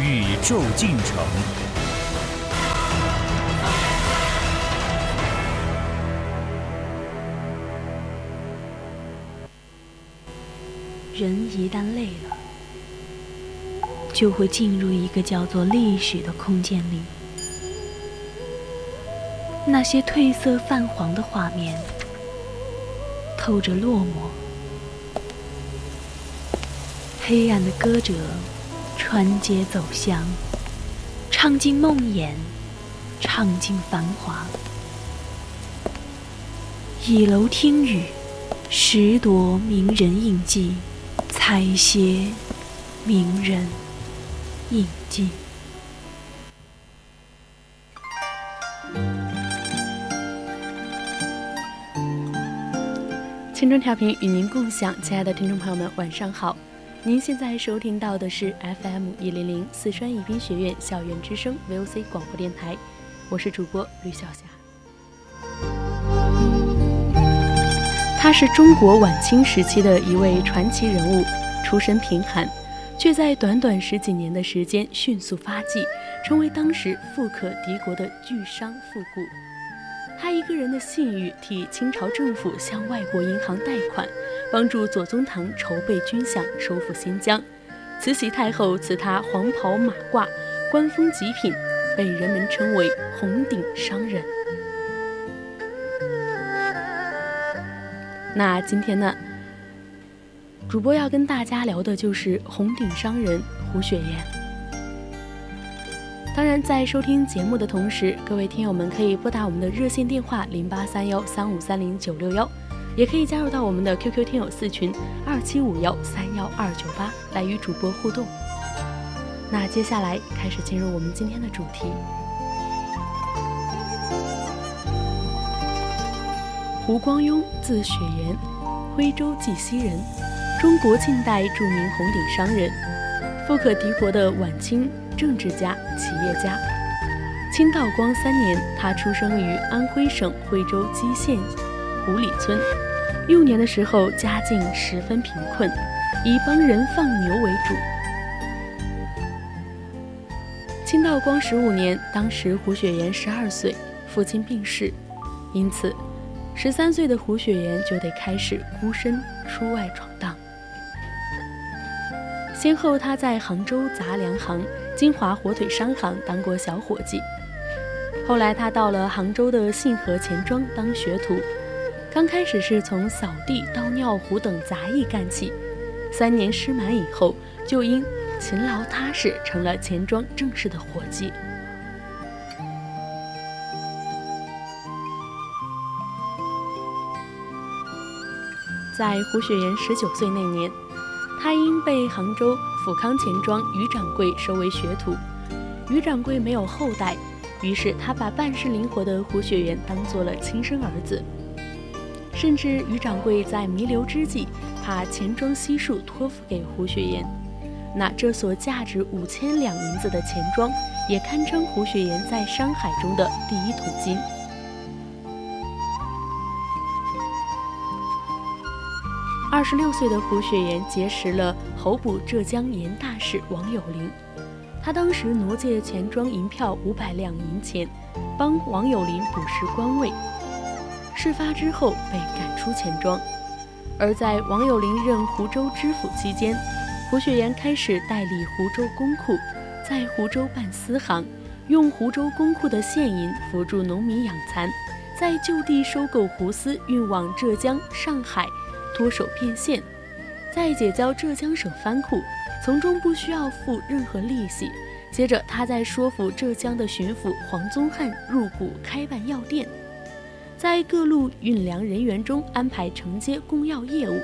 宇宙进程。人一旦累了，就会进入一个叫做历史的空间里。那些褪色泛黄的画面，透着落寞。黑暗的歌者穿街走巷，唱尽梦魇，唱尽繁华。倚楼听雨，拾夺名人印记，采撷名人印记。青春调频与您共享，亲爱的听众朋友们，晚上好！您现在收听到的是 FM 一零零四川宜宾学院校园之声 VOC 广播电台，我是主播吕晓霞。他是中国晚清时期的一位传奇人物，出身贫寒，却在短短十几年的时间迅速发迹，成为当时富可敌国的巨商富贾。他一个人的信誉，替清朝政府向外国银行贷款，帮助左宗棠筹备军饷，收复新疆。慈禧太后赐他黄袍马褂，官封极品，被人们称为红顶商人。那今天呢，主播要跟大家聊的就是红顶商人胡雪岩。当然，在收听节目的同时，各位听友们可以拨打我们的热线电话零八三幺三五三零九六幺，也可以加入到我们的 QQ 听友四群二七五幺三幺二九八来与主播互动。那接下来开始进入我们今天的主题。胡光庸，字雪岩，徽州绩溪人，中国近代著名红顶商人，富可敌国的晚清。政治家、企业家。清道光三年，他出生于安徽省徽州蓟县湖里村。幼年的时候，家境十分贫困，以帮人放牛为主。清道光十五年，当时胡雪岩十二岁，父亲病逝，因此，十三岁的胡雪岩就得开始孤身出外闯荡。先后，他在杭州杂粮行。金华火腿商行当过小伙计，后来他到了杭州的信和钱庄当学徒。刚开始是从扫地、倒尿壶等杂役干起，三年师满以后，就因勤劳踏实成了钱庄正式的伙计。在胡雪岩十九岁那年。他因被杭州富康钱庄于掌柜收为学徒，于掌柜没有后代，于是他把办事灵活的胡雪岩当做了亲生儿子。甚至于掌柜在弥留之际，把钱庄悉数托付给胡雪岩。那这所价值五千两银子的钱庄，也堪称胡雪岩在商海中的第一桶金。二十六岁的胡雪岩结识了候补浙江盐大使王有龄，他当时挪借钱庄银票五百两银钱，帮王有龄补食官位。事发之后被赶出钱庄，而在王有龄任湖州知府期间，胡雪岩开始代理湖州公库，在湖州办私行，用湖州公库的现银辅助农民养蚕，在就地收购湖丝运往浙江、上海。脱手变现，再解交浙江省藩库，从中不需要付任何利息。接着，他在说服浙江的巡抚黄宗汉入股开办药店，在各路运粮人员中安排承接供药业务，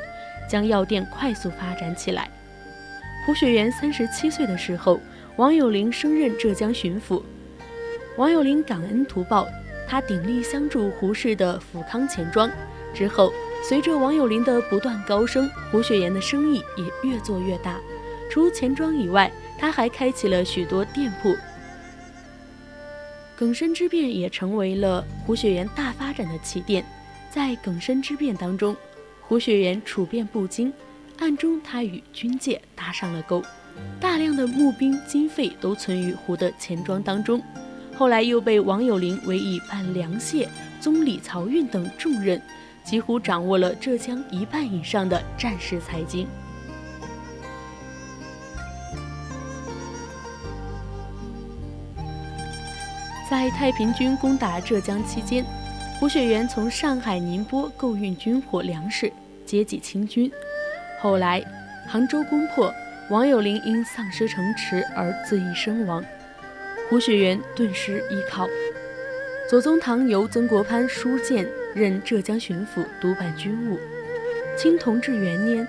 将药店快速发展起来。胡雪岩三十七岁的时候，王有龄升任浙江巡抚。王有龄感恩图报，他鼎力相助胡氏的福康钱庄。之后，随着王有龄的不断高升，胡雪岩的生意也越做越大。除钱庄以外，他还开启了许多店铺。耿生之变也成为了胡雪岩大发展的起点。在耿生之变当中，胡雪岩处变不惊，暗中他与军界搭上了钩，大量的募兵经费都存于胡的钱庄当中。后来又被王有龄委以办粮械、宗理漕运等重任，几乎掌握了浙江一半以上的战事财经。在太平军攻打浙江期间。胡雪岩从上海、宁波购运军火、粮食，接济清军。后来，杭州攻破，王有龄因丧失城池而自缢身亡，胡雪岩顿时依靠。左宗棠由曾国藩书荐任浙江巡抚，督办军务。清同治元年，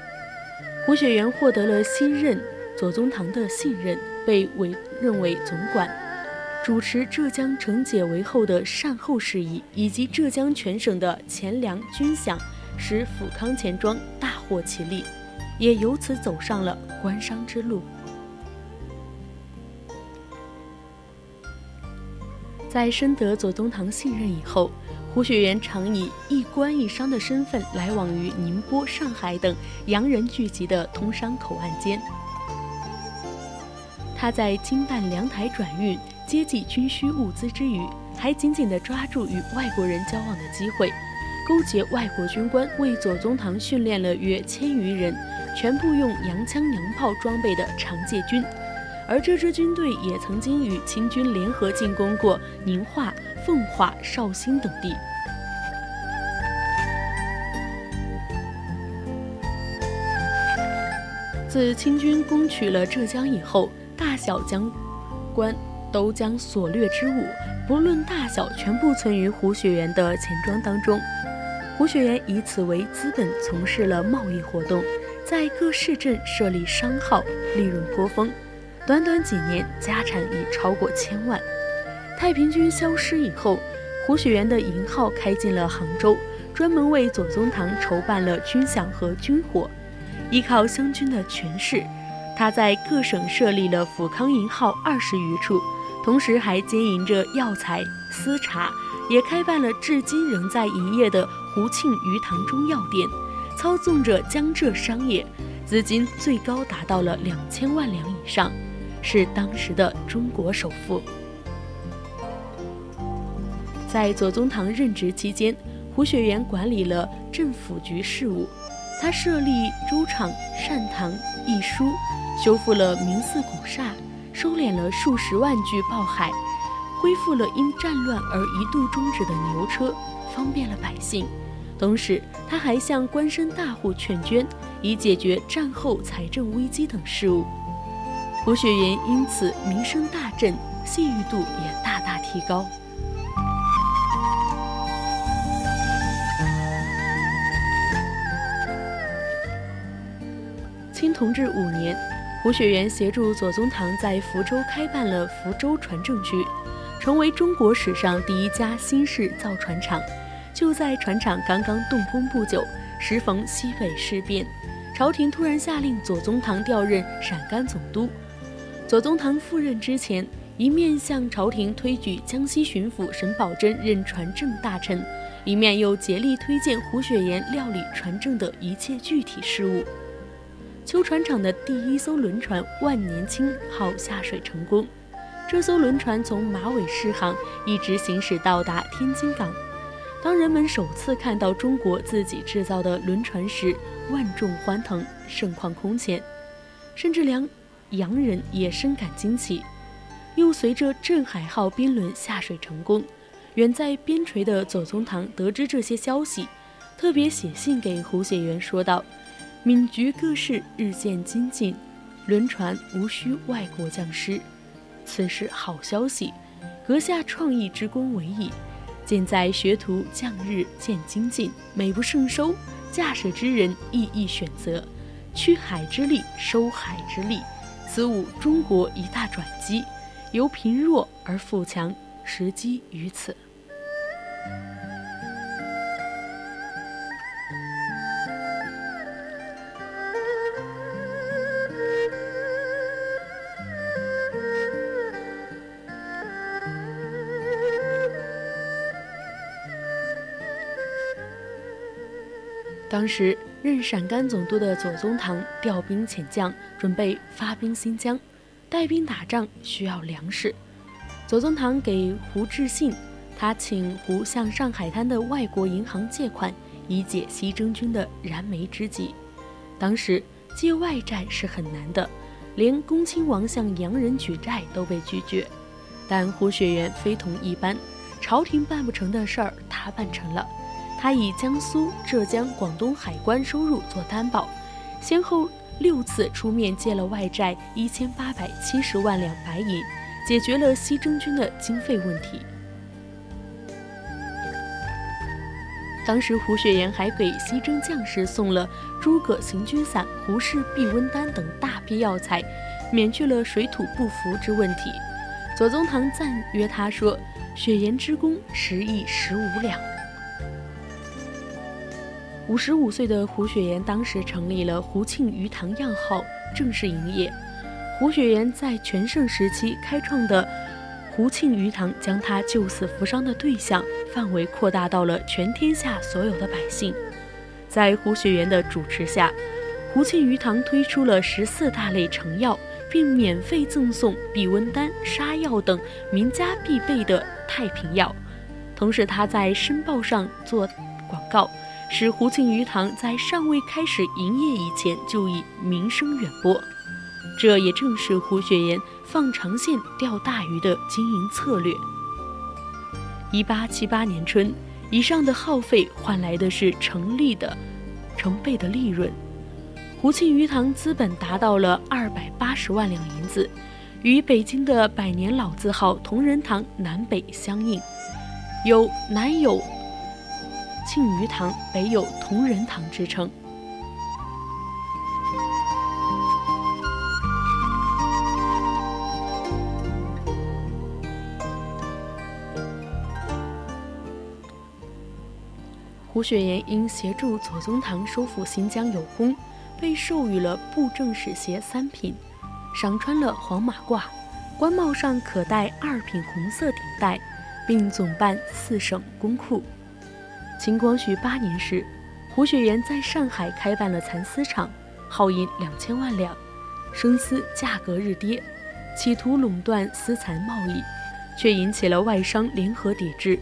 胡雪岩获得了新任左宗棠的信任，被委任为总管。主持浙江惩解为后的善后事宜，以及浙江全省的钱粮军饷，使阜康钱庄大获其利，也由此走上了官商之路。在深得左宗棠信任以后，胡雪岩常以一官一商的身份来往于宁波、上海等洋人聚集的通商口岸间。他在经办粮台转运。接济军需物资之余，还紧紧地抓住与外国人交往的机会，勾结外国军官为左宗棠训练了约千余人，全部用洋枪洋炮装备的长界军。而这支军队也曾经与清军联合进攻过宁化、奉化、绍兴等地。自清军攻取了浙江以后，大小将官。都将所掠之物，不论大小，全部存于胡雪岩的钱庄当中。胡雪岩以此为资本，从事了贸易活动，在各市镇设立商号，利润颇丰。短短几年，家产已超过千万。太平军消失以后，胡雪岩的银号开进了杭州，专门为左宗棠筹办了军饷和军火。依靠湘军的权势，他在各省设立了抚康银号二十余处。同时还经营着药材、丝茶，也开办了至今仍在营业的胡庆余堂中药店，操纵着江浙商业，资金最高达到了两千万两以上，是当时的中国首富。在左宗棠任职期间，胡雪岩管理了政府局事务，他设立粥厂、善堂、义书，修复了明寺古刹。收敛了数十万具暴海，恢复了因战乱而一度终止的牛车，方便了百姓。同时，他还向官绅大户劝捐，以解决战后财政危机等事务。胡雪岩因此名声大振，信誉度也大大提高。同治五年。胡雪岩协助左宗棠在福州开办了福州船政局，成为中国史上第一家新式造船厂。就在船厂刚刚动工不久，时逢西北事变，朝廷突然下令左宗棠调任陕甘总督。左宗棠赴任之前，一面向朝廷推举江西巡抚沈葆桢任船政大臣，一面又竭力推荐胡雪岩料理船政的一切具体事务。秋船厂的第一艘轮船“万年青”号下水成功。这艘轮船从马尾试航，一直行驶到达天津港。当人们首次看到中国自己制造的轮船时，万众欢腾，盛况空前，甚至连洋人也深感惊奇。又随着“镇海号”宾轮下水成功，远在边陲的左宗棠得知这些消息，特别写信给胡雪岩说道。闽局各市日渐精进，轮船无需外国匠师，此是好消息。阁下创意之功伟矣，建在学徒匠日渐精进，美不胜收。驾驶之人亦易选择，驱海之力，收海之力，此吾中国一大转机，由贫弱而富强，时机于此。当时任陕甘总督的左宗棠调兵遣将，准备发兵新疆，带兵打仗需要粮食。左宗棠给胡致信，他请胡向上海滩的外国银行借款，以解西征军的燃眉之急。当时借外债是很难的，连恭亲王向洋人举债都被拒绝。但胡雪岩非同一般，朝廷办不成的事儿，他办成了。他以江苏、浙江、广东海关收入做担保，先后六次出面借了外债一千八百七十万两白银，解决了西征军的经费问题。当时胡雪岩还给西征将士送了诸葛行军伞、胡氏避瘟丹等大批药材，免去了水土不服之问题。左宗棠赞曰：“他说，雪岩之功，十亿十五两。”五十五岁的胡雪岩当时成立了胡庆余堂药号，正式营业。胡雪岩在全盛时期开创的胡庆余堂，将他救死扶伤的对象范围扩大到了全天下所有的百姓。在胡雪岩的主持下，胡庆余堂推出了十四大类成药，并免费赠送避瘟丹、杀药等民家必备的太平药。同时，他在申报上做广告。使胡庆余堂在尚未开始营业以前就已名声远播，这也正是胡雪岩放长线钓大鱼的经营策略。一八七八年春，以上的耗费换来的是成立的成倍的利润。胡庆余堂资本达到了二百八十万两银子，与北京的百年老字号同仁堂南北相应，有南有。庆余堂北有同仁堂之称。胡雪岩因协助左宗棠收复新疆有功，被授予了布政使衔三品，赏穿了黄马褂，官帽上可戴二品红色顶戴，并总办四省公库。清光绪八年时，胡雪岩在上海开办了蚕丝厂，耗银两千万两，生丝价格日跌，企图垄断丝蚕贸易，却引起了外商联合抵制。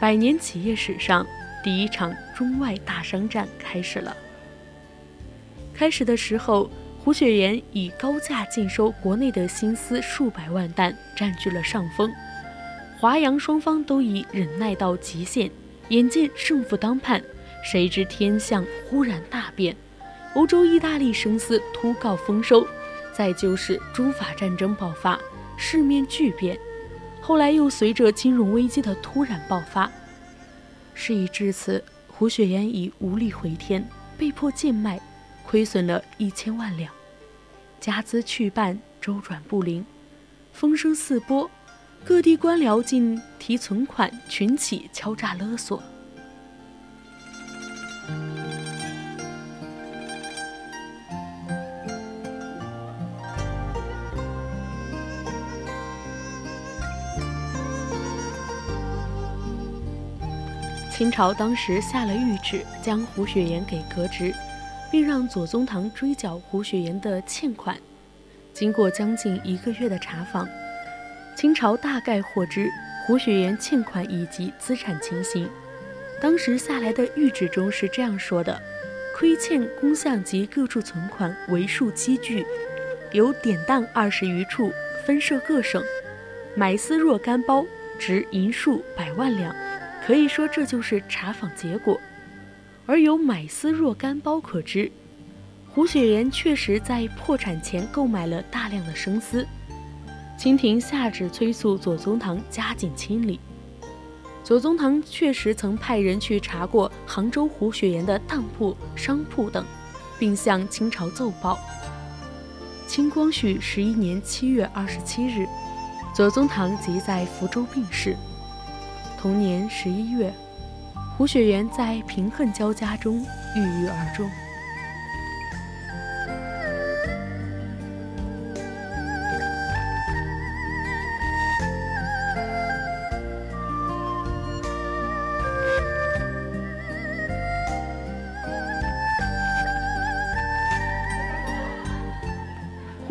百年企业史上第一场中外大商战开始了。开始的时候，胡雪岩以高价进收国内的新丝数百万担，占据了上风。华洋双方都已忍耐到极限。眼见胜负当判，谁知天象忽然大变，欧洲意大利生丝突告丰收，再就是中法战争爆发，世面巨变，后来又随着金融危机的突然爆发，事已至此，胡雪岩已无力回天，被迫贱卖，亏损了一千万两，家资去半，周转不灵，风声四播。各地官僚竟提存款，群起敲诈勒索。清朝当时下了谕旨，将胡雪岩给革职，并让左宗棠追缴胡雪岩的欠款。经过将近一个月的查访。清朝大概获知胡雪岩欠款以及资产情形，当时下来的谕旨中是这样说的：亏欠公项及各处存款为数积聚，有典当二十余处，分设各省，买丝若干包，值银数百万两。可以说这就是查访结果。而有买丝若干包可知，胡雪岩确实在破产前购买了大量的生丝。清廷下旨催促左宗棠加紧清理。左宗棠确实曾派人去查过杭州胡雪岩的当铺、商铺等，并向清朝奏报。清光绪十一年七月二十七日，左宗棠即在福州病逝。同年十一月，胡雪岩在贫恨交加中郁郁而终。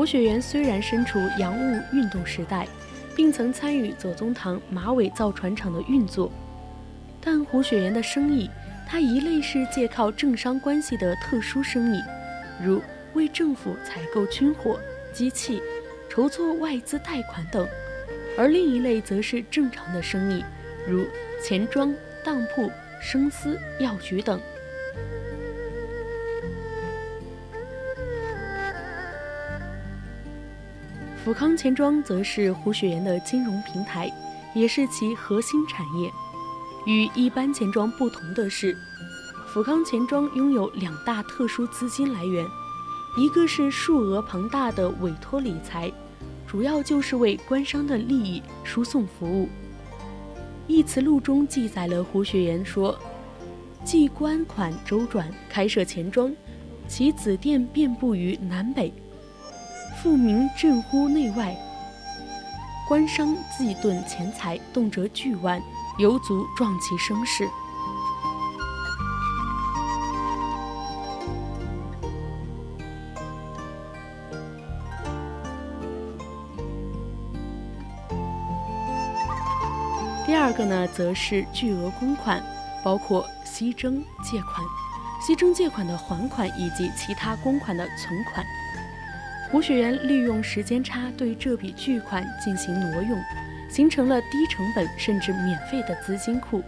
雪岩虽然身处洋务运动时代，并曾参与左宗棠马尾造船厂的运作，但胡雪岩的生意，他一类是借靠政商关系的特殊生意，如为政府采购军火、机器、筹措外资贷款等；而另一类则是正常的生意，如钱庄、当铺、生丝、药局等。富康钱庄则是胡雪岩的金融平台，也是其核心产业。与一般钱庄不同的是，富康钱庄拥有两大特殊资金来源，一个是数额庞大的委托理财，主要就是为官商的利益输送服务。一词录中记载了胡雪岩说：“既官款周转，开设钱庄，其子店遍布于南北。”富民震乎内外，官商既顿钱财，动辄巨万，犹足壮其声势。第二个呢，则是巨额公款，包括息征借款、息征借款的还款以及其他公款的存款。胡雪岩利用时间差对这笔巨款进行挪用，形成了低成本甚至免费的资金库。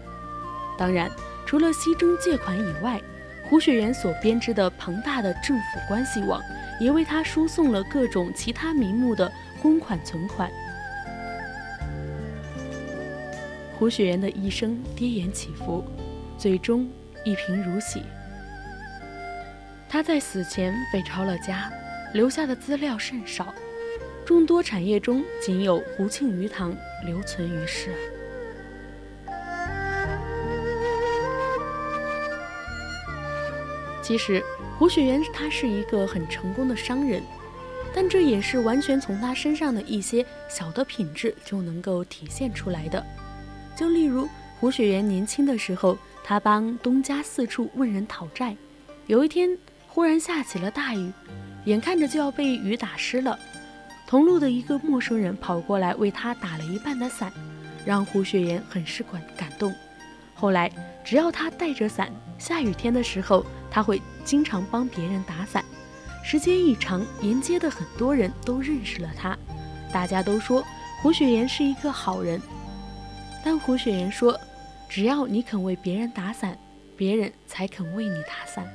当然，除了息征借款以外，胡雪岩所编织的庞大的政府关系网，也为他输送了各种其他名目的公款存款。胡雪岩的一生跌宕起伏，最终一贫如洗。他在死前被抄了家。留下的资料甚少，众多产业中仅有胡庆余堂留存于世。其实，胡雪岩他是一个很成功的商人，但这也是完全从他身上的一些小的品质就能够体现出来的。就例如，胡雪岩年轻的时候，他帮东家四处问人讨债，有一天忽然下起了大雨。眼看着就要被雨打湿了，同路的一个陌生人跑过来为他打了一半的伞，让胡雪岩很是感感动。后来，只要他带着伞，下雨天的时候，他会经常帮别人打伞。时间一长，沿街的很多人都认识了他，大家都说胡雪岩是一个好人。但胡雪岩说，只要你肯为别人打伞，别人才肯为你打伞。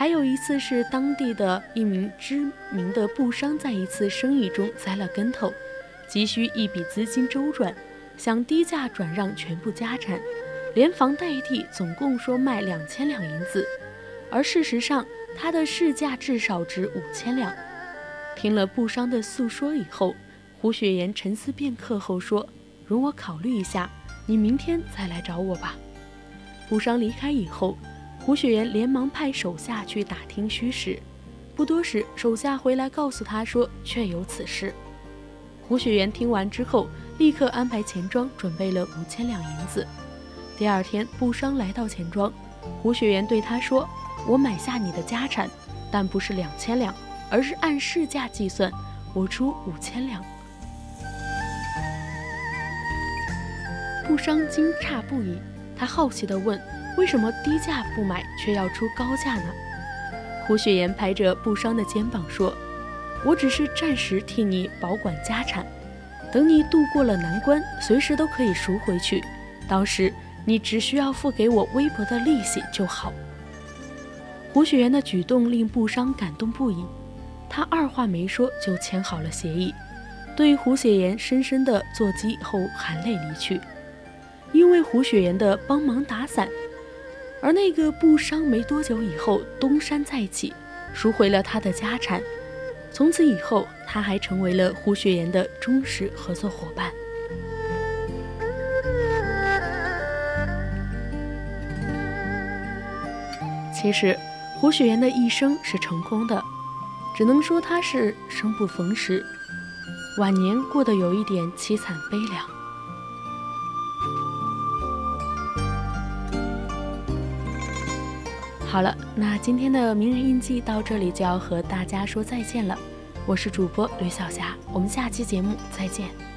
还有一次是当地的一名知名的布商在一次生意中栽了跟头，急需一笔资金周转，想低价转让全部家产，连房带地，总共说卖两千两银子，而事实上他的市价至少值五千两。听了布商的诉说以后，胡雪岩沉思片刻后说：“容我考虑一下，你明天再来找我吧。”布商离开以后。胡雪岩连忙派手下去打听虚实，不多时，手下回来告诉他说确有此事。胡雪岩听完之后，立刻安排钱庄准备了五千两银子。第二天，布商来到钱庄，胡雪岩对他说：“我买下你的家产，但不是两千两，而是按市价计算，我出五千两。”布商惊诧不已，他好奇地问。为什么低价不买，却要出高价呢？胡雪岩拍着布商的肩膀说：“我只是暂时替你保管家产，等你度过了难关，随时都可以赎回去。到时你只需要付给我微薄的利息就好。”胡雪岩的举动令布商感动不已，他二话没说就签好了协议，对胡雪岩深深的作揖后含泪离去。因为胡雪岩的帮忙打伞。而那个布商没多久以后东山再起，赎回了他的家产。从此以后，他还成为了胡雪岩的忠实合作伙伴。其实，胡雪岩的一生是成功的，只能说他是生不逢时，晚年过得有一点凄惨悲凉。好了，那今天的名人印记到这里就要和大家说再见了。我是主播吕小霞，我们下期节目再见。